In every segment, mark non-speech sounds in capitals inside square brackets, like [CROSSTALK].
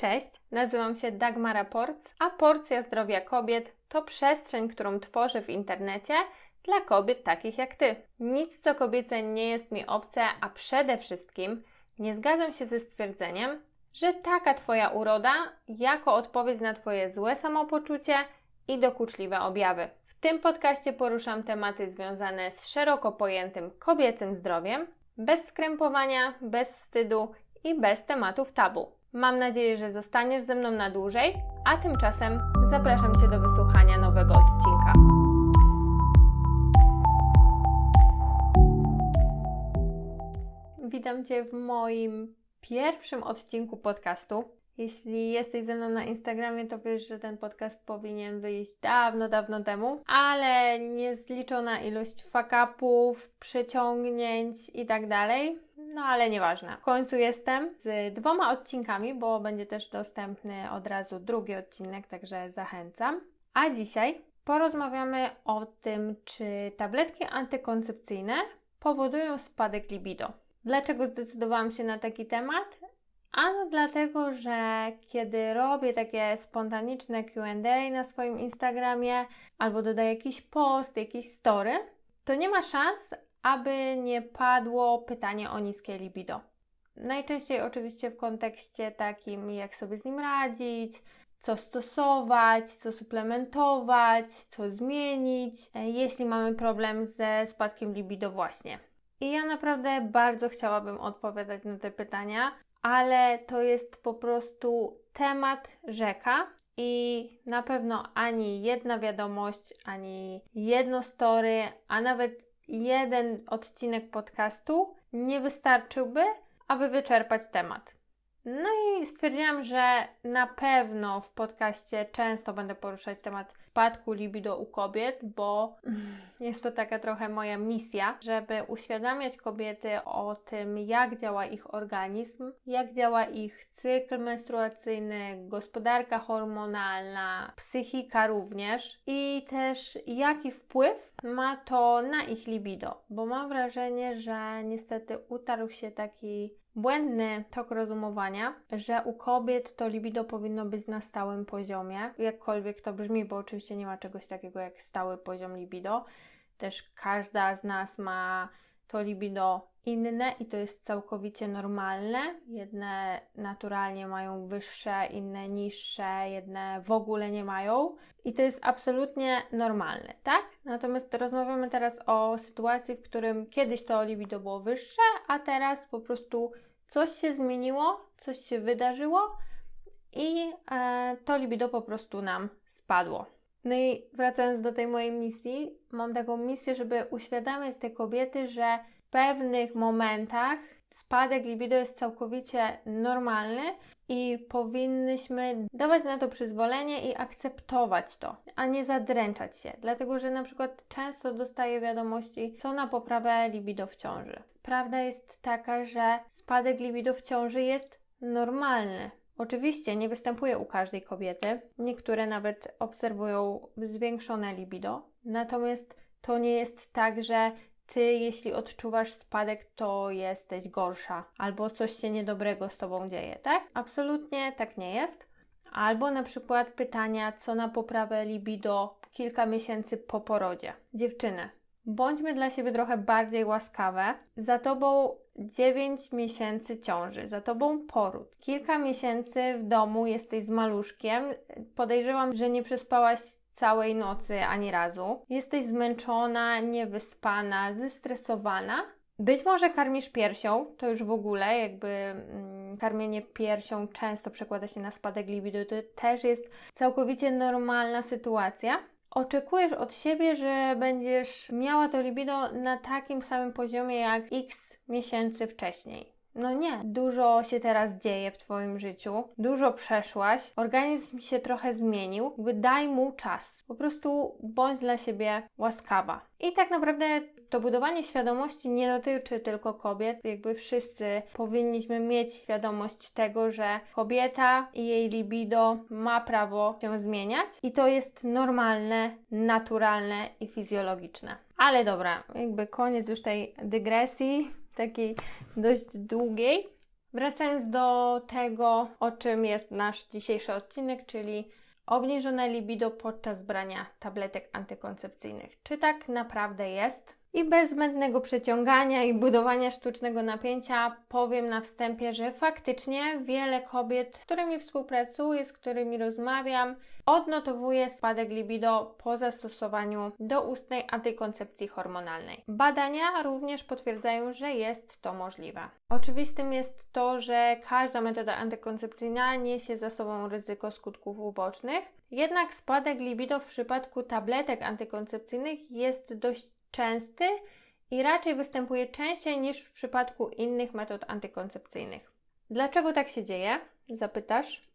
Cześć, nazywam się Dagmara Porc, a Porcja Zdrowia Kobiet to przestrzeń, którą tworzę w internecie dla kobiet takich jak Ty. Nic co kobiece nie jest mi obce, a przede wszystkim nie zgadzam się ze stwierdzeniem, że taka Twoja uroda jako odpowiedź na Twoje złe samopoczucie i dokuczliwe objawy. W tym podcaście poruszam tematy związane z szeroko pojętym kobiecym zdrowiem, bez skrępowania, bez wstydu i bez tematów tabu. Mam nadzieję, że zostaniesz ze mną na dłużej, a tymczasem zapraszam Cię do wysłuchania nowego odcinka. Witam Cię w moim pierwszym odcinku podcastu. Jeśli jesteś ze mną na Instagramie, to wiesz, że ten podcast powinien wyjść dawno, dawno temu, ale niezliczona ilość fakapów, przeciągnięć i tak dalej no ale nieważne. W końcu jestem z dwoma odcinkami, bo będzie też dostępny od razu drugi odcinek, także zachęcam. A dzisiaj porozmawiamy o tym, czy tabletki antykoncepcyjne powodują spadek libido. Dlaczego zdecydowałam się na taki temat? Ano dlatego, że kiedy robię takie spontaniczne QA na swoim Instagramie albo dodaję jakiś post, jakieś story, to nie ma szans, aby nie padło pytanie o niskie libido. Najczęściej oczywiście w kontekście takim, jak sobie z nim radzić, co stosować, co suplementować, co zmienić, e, jeśli mamy problem ze spadkiem libido właśnie. I ja naprawdę bardzo chciałabym odpowiadać na te pytania, ale to jest po prostu temat rzeka i na pewno ani jedna wiadomość, ani jedno story, a nawet jeden odcinek podcastu nie wystarczyłby, aby wyczerpać temat. No i stwierdziłam, że na pewno w podcaście często będę poruszać temat spadku libido u kobiet, bo [LAUGHS] jest to taka trochę moja misja, żeby uświadamiać kobiety o tym, jak działa ich organizm, jak działa ich cykl menstruacyjny, gospodarka hormonalna, psychika również i też jaki wpływ ma to na ich libido, bo mam wrażenie, że niestety utarł się taki błędny tok rozumowania, że u kobiet to libido powinno być na stałym poziomie. Jakkolwiek to brzmi, bo oczywiście nie ma czegoś takiego jak stały poziom libido. Też każda z nas ma to libido inne i to jest całkowicie normalne. Jedne naturalnie mają wyższe, inne niższe, jedne w ogóle nie mają i to jest absolutnie normalne, tak? Natomiast rozmawiamy teraz o sytuacji, w którym kiedyś to libido było wyższe, a teraz po prostu coś się zmieniło, coś się wydarzyło i e, to libido po prostu nam spadło. No i wracając do tej mojej misji, mam taką misję, żeby uświadamiać te kobiety, że w pewnych momentach spadek libido jest całkowicie normalny i powinnyśmy dawać na to przyzwolenie i akceptować to, a nie zadręczać się. Dlatego, że na przykład często dostaję wiadomości, co na poprawę libido w ciąży. Prawda jest taka, że spadek libido w ciąży jest normalny. Oczywiście nie występuje u każdej kobiety. Niektóre nawet obserwują zwiększone libido. Natomiast to nie jest tak, że ty, jeśli odczuwasz spadek, to jesteś gorsza, albo coś się niedobrego z tobą dzieje, tak? Absolutnie tak nie jest. Albo na przykład pytania, co na poprawę libido kilka miesięcy po porodzie. Dziewczyny, bądźmy dla siebie trochę bardziej łaskawe. Za tobą 9 miesięcy ciąży, za tobą poród. Kilka miesięcy w domu jesteś z maluszkiem. Podejrzewam, że nie przespałaś całej nocy ani razu. Jesteś zmęczona, niewyspana, zestresowana. Być może karmisz piersią, to już w ogóle jakby mm, karmienie piersią często przekłada się na spadek libido. To też jest całkowicie normalna sytuacja. Oczekujesz od siebie, że będziesz miała to libido na takim samym poziomie jak x miesięcy wcześniej. No nie, dużo się teraz dzieje w Twoim życiu, dużo przeszłaś, organizm się trochę zmienił, jakby daj mu czas. Po prostu bądź dla siebie łaskawa. I tak naprawdę to budowanie świadomości nie dotyczy tylko kobiet, jakby wszyscy powinniśmy mieć świadomość tego, że kobieta i jej libido ma prawo się zmieniać i to jest normalne, naturalne i fizjologiczne. Ale dobra, jakby koniec już tej dygresji takiej dość długiej. Wracając do tego, o czym jest nasz dzisiejszy odcinek, czyli obniżone libido podczas brania tabletek antykoncepcyjnych. Czy tak naprawdę jest? I bez zbędnego przeciągania i budowania sztucznego napięcia powiem na wstępie, że faktycznie wiele kobiet, z którymi współpracuję, z którymi rozmawiam, odnotowuje spadek libido po zastosowaniu doustnej antykoncepcji hormonalnej. Badania również potwierdzają, że jest to możliwe. Oczywistym jest to, że każda metoda antykoncepcyjna niesie za sobą ryzyko skutków ubocznych, jednak spadek libido w przypadku tabletek antykoncepcyjnych jest dość częsty i raczej występuje częściej niż w przypadku innych metod antykoncepcyjnych. Dlaczego tak się dzieje? Zapytasz.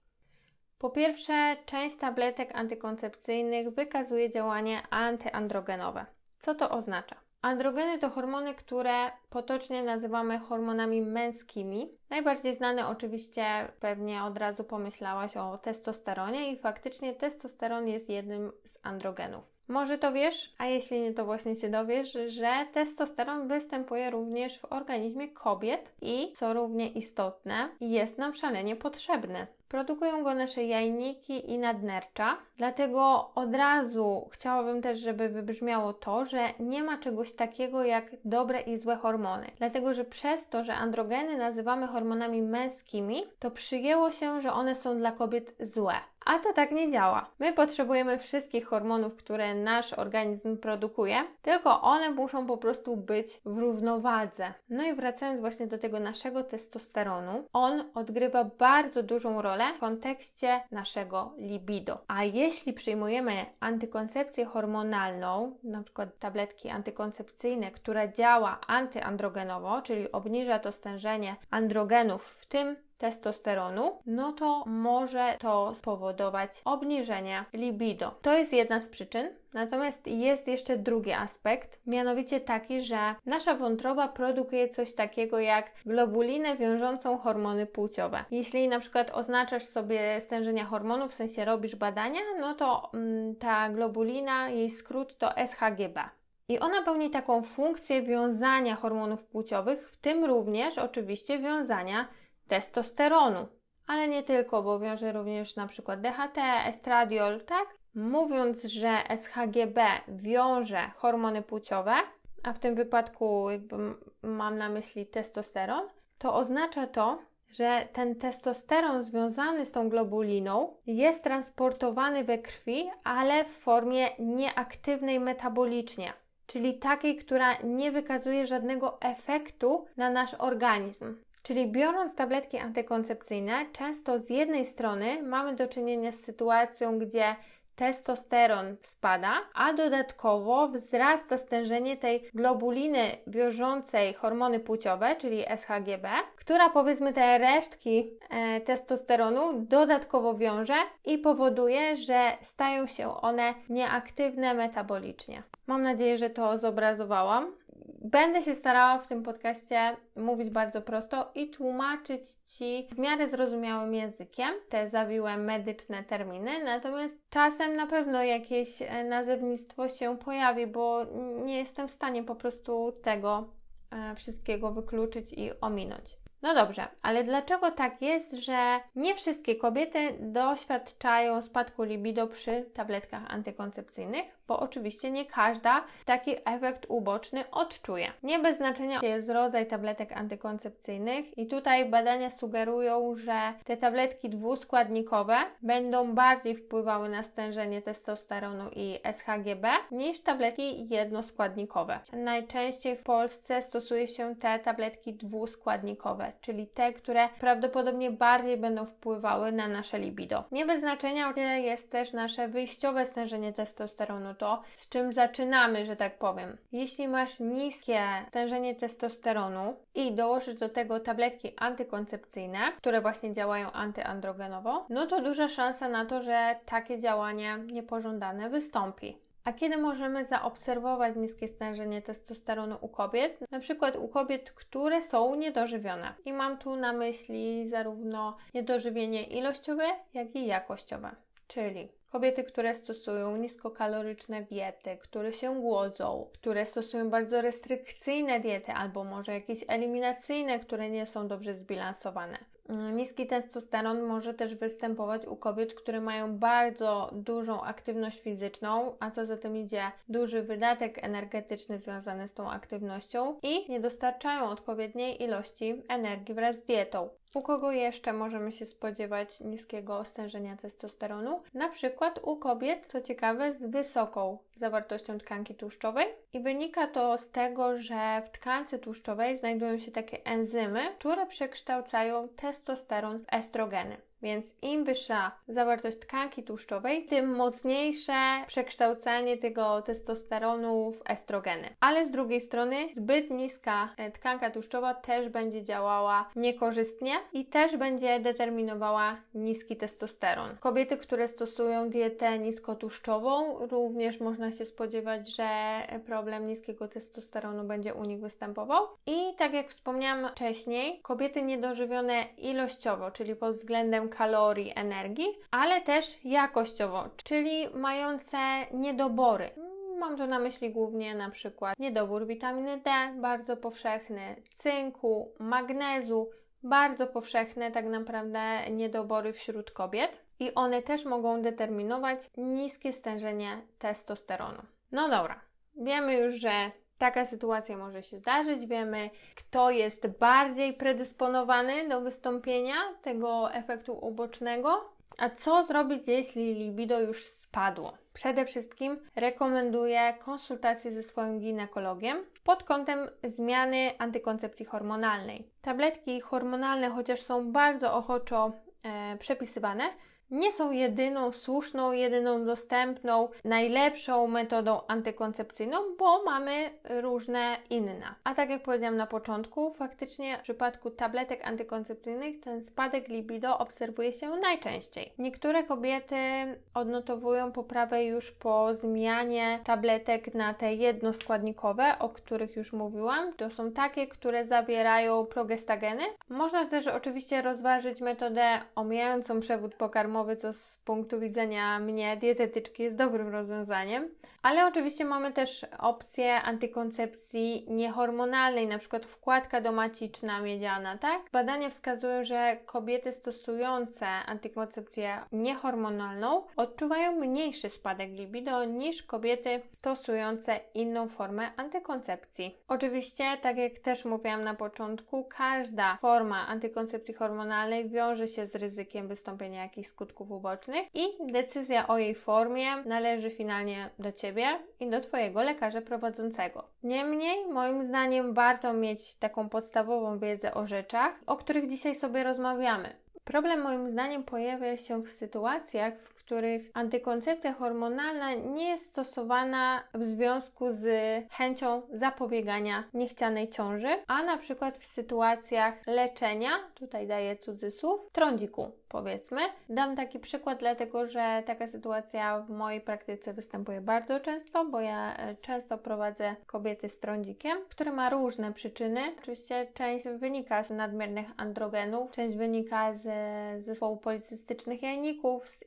Po pierwsze, część tabletek antykoncepcyjnych wykazuje działanie antyandrogenowe. Co to oznacza? Androgeny to hormony, które potocznie nazywamy hormonami męskimi. Najbardziej znane oczywiście pewnie od razu pomyślałaś o testosteronie i faktycznie testosteron jest jednym z androgenów. Może to wiesz, a jeśli nie, to właśnie się dowiesz, że testosteron występuje również w organizmie kobiet i, co równie istotne, jest nam szalenie potrzebny. Produkują go nasze jajniki i nadnercza, dlatego od razu chciałabym też, żeby wybrzmiało to, że nie ma czegoś takiego jak dobre i złe hormony. Dlatego, że przez to, że androgeny nazywamy hormonami męskimi, to przyjęło się, że one są dla kobiet złe. A to tak nie działa. My potrzebujemy wszystkich hormonów, które nasz organizm produkuje, tylko one muszą po prostu być w równowadze. No i wracając właśnie do tego naszego testosteronu, on odgrywa bardzo dużą rolę w kontekście naszego libido. A jeśli przyjmujemy antykoncepcję hormonalną, na przykład tabletki antykoncepcyjne, która działa antyandrogenowo, czyli obniża to stężenie androgenów, w tym testosteronu, no to może to spowodować obniżenie libido. To jest jedna z przyczyn. Natomiast jest jeszcze drugi aspekt, mianowicie taki, że nasza wątroba produkuje coś takiego jak globulinę wiążącą hormony płciowe. Jeśli na przykład oznaczasz sobie stężenia hormonów, w sensie robisz badania, no to mm, ta globulina, jej skrót to SHGB. I ona pełni taką funkcję wiązania hormonów płciowych, w tym również oczywiście wiązania testosteronu. Ale nie tylko, bo wiąże również na przykład DHT, estradiol, tak? Mówiąc, że SHGB wiąże hormony płciowe, a w tym wypadku mam na myśli testosteron, to oznacza to, że ten testosteron związany z tą globuliną jest transportowany we krwi, ale w formie nieaktywnej metabolicznie, czyli takiej, która nie wykazuje żadnego efektu na nasz organizm. Czyli biorąc tabletki antykoncepcyjne, często z jednej strony mamy do czynienia z sytuacją, gdzie testosteron spada, a dodatkowo wzrasta stężenie tej globuliny wiążącej hormony płciowe, czyli SHGB, która powiedzmy te resztki e, testosteronu dodatkowo wiąże i powoduje, że stają się one nieaktywne metabolicznie. Mam nadzieję, że to zobrazowałam. Będę się starała w tym podcaście mówić bardzo prosto i tłumaczyć Ci w miarę zrozumiałym językiem te zawiłe medyczne terminy, natomiast czasem na pewno jakieś e, nazewnictwo się pojawi, bo nie jestem w stanie po prostu tego e, wszystkiego wykluczyć i ominąć. No dobrze, ale dlaczego tak jest, że nie wszystkie kobiety doświadczają spadku libido przy tabletkach antykoncepcyjnych? Bo oczywiście nie każda taki efekt uboczny odczuje. Nie bez znaczenia jest rodzaj tabletek antykoncepcyjnych i tutaj badania sugerują, że te tabletki dwuskładnikowe będą bardziej wpływały na stężenie testosteronu i SHGB niż tabletki jednoskładnikowe. Najczęściej w Polsce stosuje się te tabletki dwuskładnikowe, czyli te, które prawdopodobnie bardziej będą wpływały na nasze libido. Nie bez znaczenia jest też nasze wyjściowe stężenie testosteronu to, z czym zaczynamy, że tak powiem. Jeśli masz niskie stężenie testosteronu i dołożysz do tego tabletki antykoncepcyjne, które właśnie działają antyandrogenowo, no to duża szansa na to, że takie działanie niepożądane wystąpi. A kiedy możemy zaobserwować niskie stężenie testosteronu u kobiet? Na przykład u kobiet, które są niedożywione. I mam tu na myśli zarówno niedożywienie ilościowe, jak i jakościowe. Czyli Kobiety, które stosują niskokaloryczne diety, które się głodzą, które stosują bardzo restrykcyjne diety albo może jakieś eliminacyjne, które nie są dobrze zbilansowane. Niski testosteron może też występować u kobiet, które mają bardzo dużą aktywność fizyczną, a co za tym idzie duży wydatek energetyczny związany z tą aktywnością i nie dostarczają odpowiedniej ilości energii wraz z dietą. U kogo jeszcze możemy się spodziewać niskiego stężenia testosteronu? Na przykład u kobiet, co ciekawe, z wysoką zawartością tkanki tłuszczowej i wynika to z tego, że w tkance tłuszczowej znajdują się takie enzymy, które przekształcają testosteron w estrogeny. Więc im wyższa zawartość tkanki tłuszczowej, tym mocniejsze przekształcanie tego testosteronu w estrogeny. Ale z drugiej strony zbyt niska e, tkanka tłuszczowa też będzie działała niekorzystnie i też będzie determinowała niski testosteron. Kobiety, które stosują dietę niskotłuszczową, również można się spodziewać, że problem niskiego testosteronu będzie u nich występował. I tak jak wspomniałam wcześniej, kobiety niedożywione ilościowo, czyli pod względem kalorii, energii, ale też jakościowo, czyli mające niedobory. Mam tu na myśli głównie na przykład niedobór witaminy D, bardzo powszechny, cynku, magnezu, bardzo powszechne tak naprawdę niedobory wśród kobiet i one też mogą determinować niskie stężenie testosteronu. No dobra, wiemy już, że taka sytuacja może się zdarzyć. Wiemy, kto jest bardziej predysponowany do wystąpienia tego efektu ubocznego. A co zrobić, jeśli libido już spadło? Przede wszystkim rekomenduję konsultację ze swoim ginekologiem pod kątem zmiany antykoncepcji hormonalnej. Tabletki hormonalne, chociaż są bardzo ochoczo e, przepisywane, nie są jedyną słuszną, jedyną dostępną, najlepszą metodą antykoncepcyjną, bo mamy różne inne. A tak jak powiedziałam na początku, faktycznie w przypadku tabletek antykoncepcyjnych ten spadek libido obserwuje się najczęściej. Niektóre kobiety odnotowują poprawę już po zmianie tabletek na te jednoskładnikowe, o których już mówiłam. To są takie, które zawierają progestageny. Można też oczywiście rozważyć metodę omijającą przewód pokarmowy co z punktu widzenia mnie, dietetyczki, jest dobrym rozwiązaniem. Ale oczywiście mamy też opcję antykoncepcji niehormonalnej, na przykład wkładka domaciczna miedziana, tak? Badania wskazują, że kobiety stosujące antykoncepcję niehormonalną odczuwają mniejszy spadek libido niż kobiety stosujące inną formę antykoncepcji. Oczywiście, tak jak też mówiłam na początku, każda forma antykoncepcji hormonalnej wiąże się z ryzykiem wystąpienia jakichś skutków ubocznych i decyzja o jej formie należy finalnie do Ciebie Ciebie i do Twojego lekarza prowadzącego. Niemniej, moim zdaniem, warto mieć taką podstawową wiedzę o rzeczach, o których dzisiaj sobie rozmawiamy. Problem moim zdaniem pojawia się w sytuacjach, w których antykoncepcja hormonalna nie jest stosowana w związku z chęcią zapobiegania niechcianej ciąży, a na przykład w sytuacjach leczenia, tutaj daję cudzysłów, trądziku powiedzmy. Dam taki przykład, dlatego że taka sytuacja w mojej praktyce występuje bardzo często, bo ja e, często prowadzę kobiety z trądzikiem, który ma różne przyczyny. Oczywiście część wynika z nadmiernych androgenów, część wynika z zespołu policystycznych jajników, z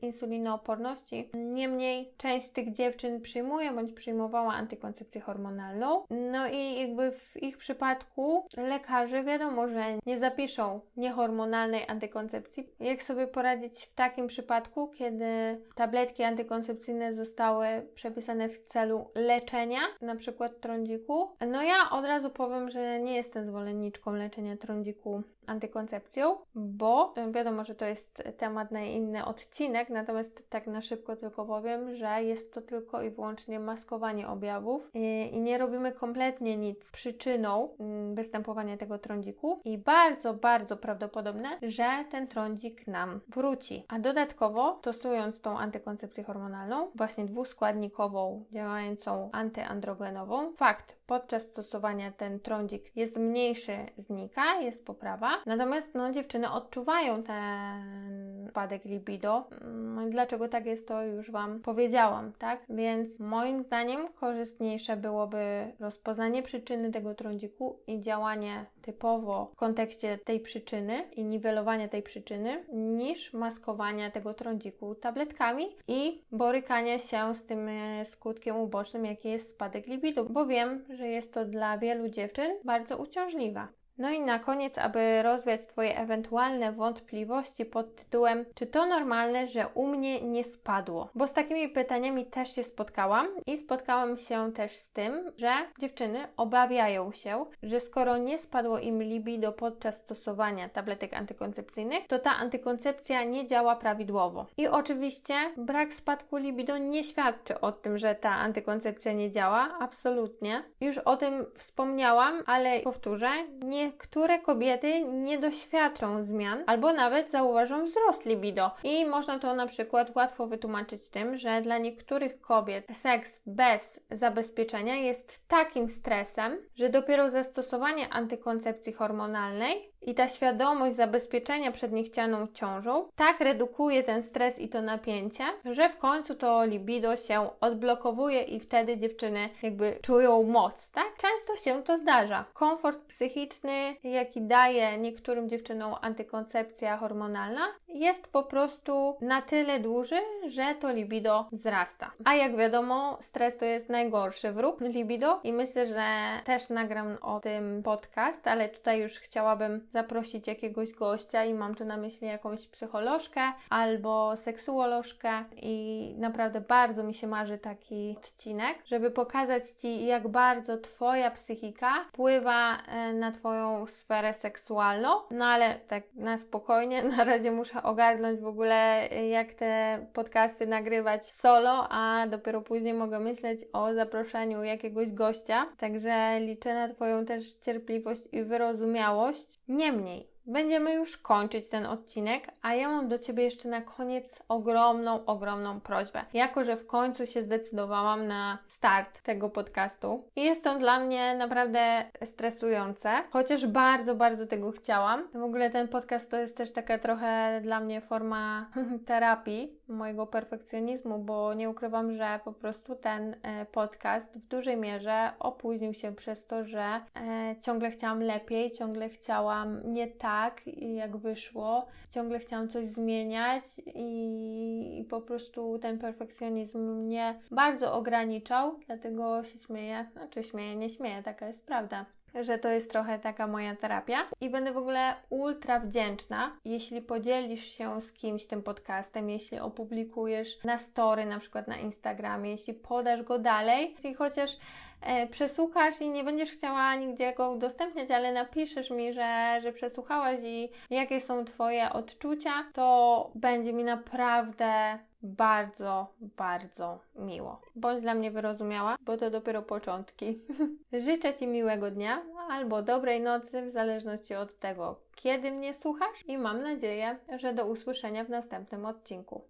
insulinooporności. Niemniej część z tych dziewczyn przyjmuje bądź przyjmowała antykoncepcję hormonalną. No i jakby w ich przypadku lekarze wiadomo, że nie zapiszą niehormonalnej antykoncepcji. Jak sobie poradzić w takim przypadku, kiedy tabletki antykoncepcyjne zostały przepisane w celu leczenia, na przykład trądziku? No ja od razu powiem, że nie jestem zwolenniczką leczenia trądziku antykoncepcją, bo wiadomo, że to jest temat na inny odcinek, natomiast tak na szybko tylko powiem, że jest to tylko i wyłącznie maskowanie objawów i, i nie robimy kompletnie nic przyczyną mm, występowania tego trądziku i bardzo, bardzo prawdopodobne, że ten trądzik nam wróci. A dodatkowo, stosując tą antykoncepcję hormonalną, właśnie dwuskładnikową, działającą antyandrogenową, fakt, podczas stosowania ten trądzik jest mniejszy, znika, jest poprawa, Natomiast no, dziewczyny odczuwają ten spadek libido. No dlaczego tak jest, to już Wam powiedziałam, tak? Więc moim zdaniem korzystniejsze byłoby rozpoznanie przyczyny tego trądziku i działanie typowo w kontekście tej przyczyny i niwelowania tej przyczyny, niż maskowania tego trądziku tabletkami i borykanie się z tym e, skutkiem ubocznym, jaki jest spadek libido, bo wiem, że jest to dla wielu dziewczyn bardzo uciążliwe. No i na koniec, aby rozwiać Twoje ewentualne wątpliwości pod tytułem Czy to normalne, że u mnie nie spadło? Bo z takimi pytaniami też się spotkałam i spotkałam się też z tym, że dziewczyny obawiają się, że skoro nie spadło im libido podczas stosowania tabletek antykoncepcyjnych, to ta antykoncepcja nie działa prawidłowo. I oczywiście brak spadku libido nie świadczy o tym, że ta antykoncepcja nie działa, absolutnie. Już o tym wspomniałam, ale powtórzę, nie niektóre kobiety nie doświadczą zmian albo nawet zauważą wzrost libido. I można to na przykład łatwo wytłumaczyć tym, że dla niektórych kobiet seks bez zabezpieczenia jest takim stresem, że dopiero zastosowanie antykoncepcji hormonalnej i ta świadomość zabezpieczenia przed niechcianą ciążą tak redukuje ten stres i to napięcie, że w końcu to libido się odblokowuje i wtedy dziewczyny jakby czują moc, tak? Często się to zdarza. Komfort psychiczny, jaki daje niektórym dziewczynom antykoncepcja hormonalna, jest po prostu na tyle duży, że to libido wzrasta. A jak wiadomo, stres to jest najgorszy wróg libido i myślę, że też nagram o tym podcast, ale tutaj już chciałabym zaprosić jakiegoś gościa i mam tu na myśli jakąś psycholożkę albo seksuolożkę i naprawdę bardzo mi się marzy taki odcinek, żeby pokazać Ci, jak bardzo Twoja psychika wpływa e, na Twoją sferę seksualną. No ale tak na spokojnie, [LAUGHS] na razie muszę ogarnąć w ogóle, jak te podcasty nagrywać solo, a dopiero później mogę myśleć o zaproszeniu jakiegoś gościa. Także liczę na Twoją też cierpliwość i wyrozumiałość. Niemniej, Będziemy już kończyć ten odcinek, a ja mam do Ciebie jeszcze na koniec ogromną, ogromną prośbę. Jako, że w końcu się zdecydowałam na start tego podcastu i jest to dla mnie naprawdę stresujące, chociaż bardzo, bardzo tego chciałam. W ogóle ten podcast to jest też taka trochę dla mnie forma [LAUGHS] terapii mojego perfekcjonizmu, bo nie ukrywam, że po prostu ten e, podcast w dużej mierze opóźnił się przez to, że e, ciągle chciałam lepiej, ciągle chciałam nie tak jak wyszło. Ciągle chciałam coś zmieniać i po prostu ten perfekcjonizm mnie bardzo ograniczał, dlatego się śmieję. Znaczy śmieję, nie śmieję, taka jest prawda że to jest trochę taka moja terapia. I będę w ogóle ultra wdzięczna, jeśli podzielisz się z kimś tym podcastem, jeśli opublikujesz na story, na przykład na Instagramie, jeśli podasz go dalej, jeśli chociaż e, przesłuchasz i nie będziesz chciała nigdzie go udostępniać, ale napiszesz mi, że, że przesłuchałaś i jakie są Twoje odczucia, to będzie mi naprawdę bardzo, bardzo miło. Bądź dla mnie wyrozumiała, bo to dopiero początki. [LAUGHS] Życzę Ci miłego dnia albo dobrej nocy, w zależności od tego, kiedy mnie słuchasz, i mam nadzieję, że do usłyszenia w następnym odcinku.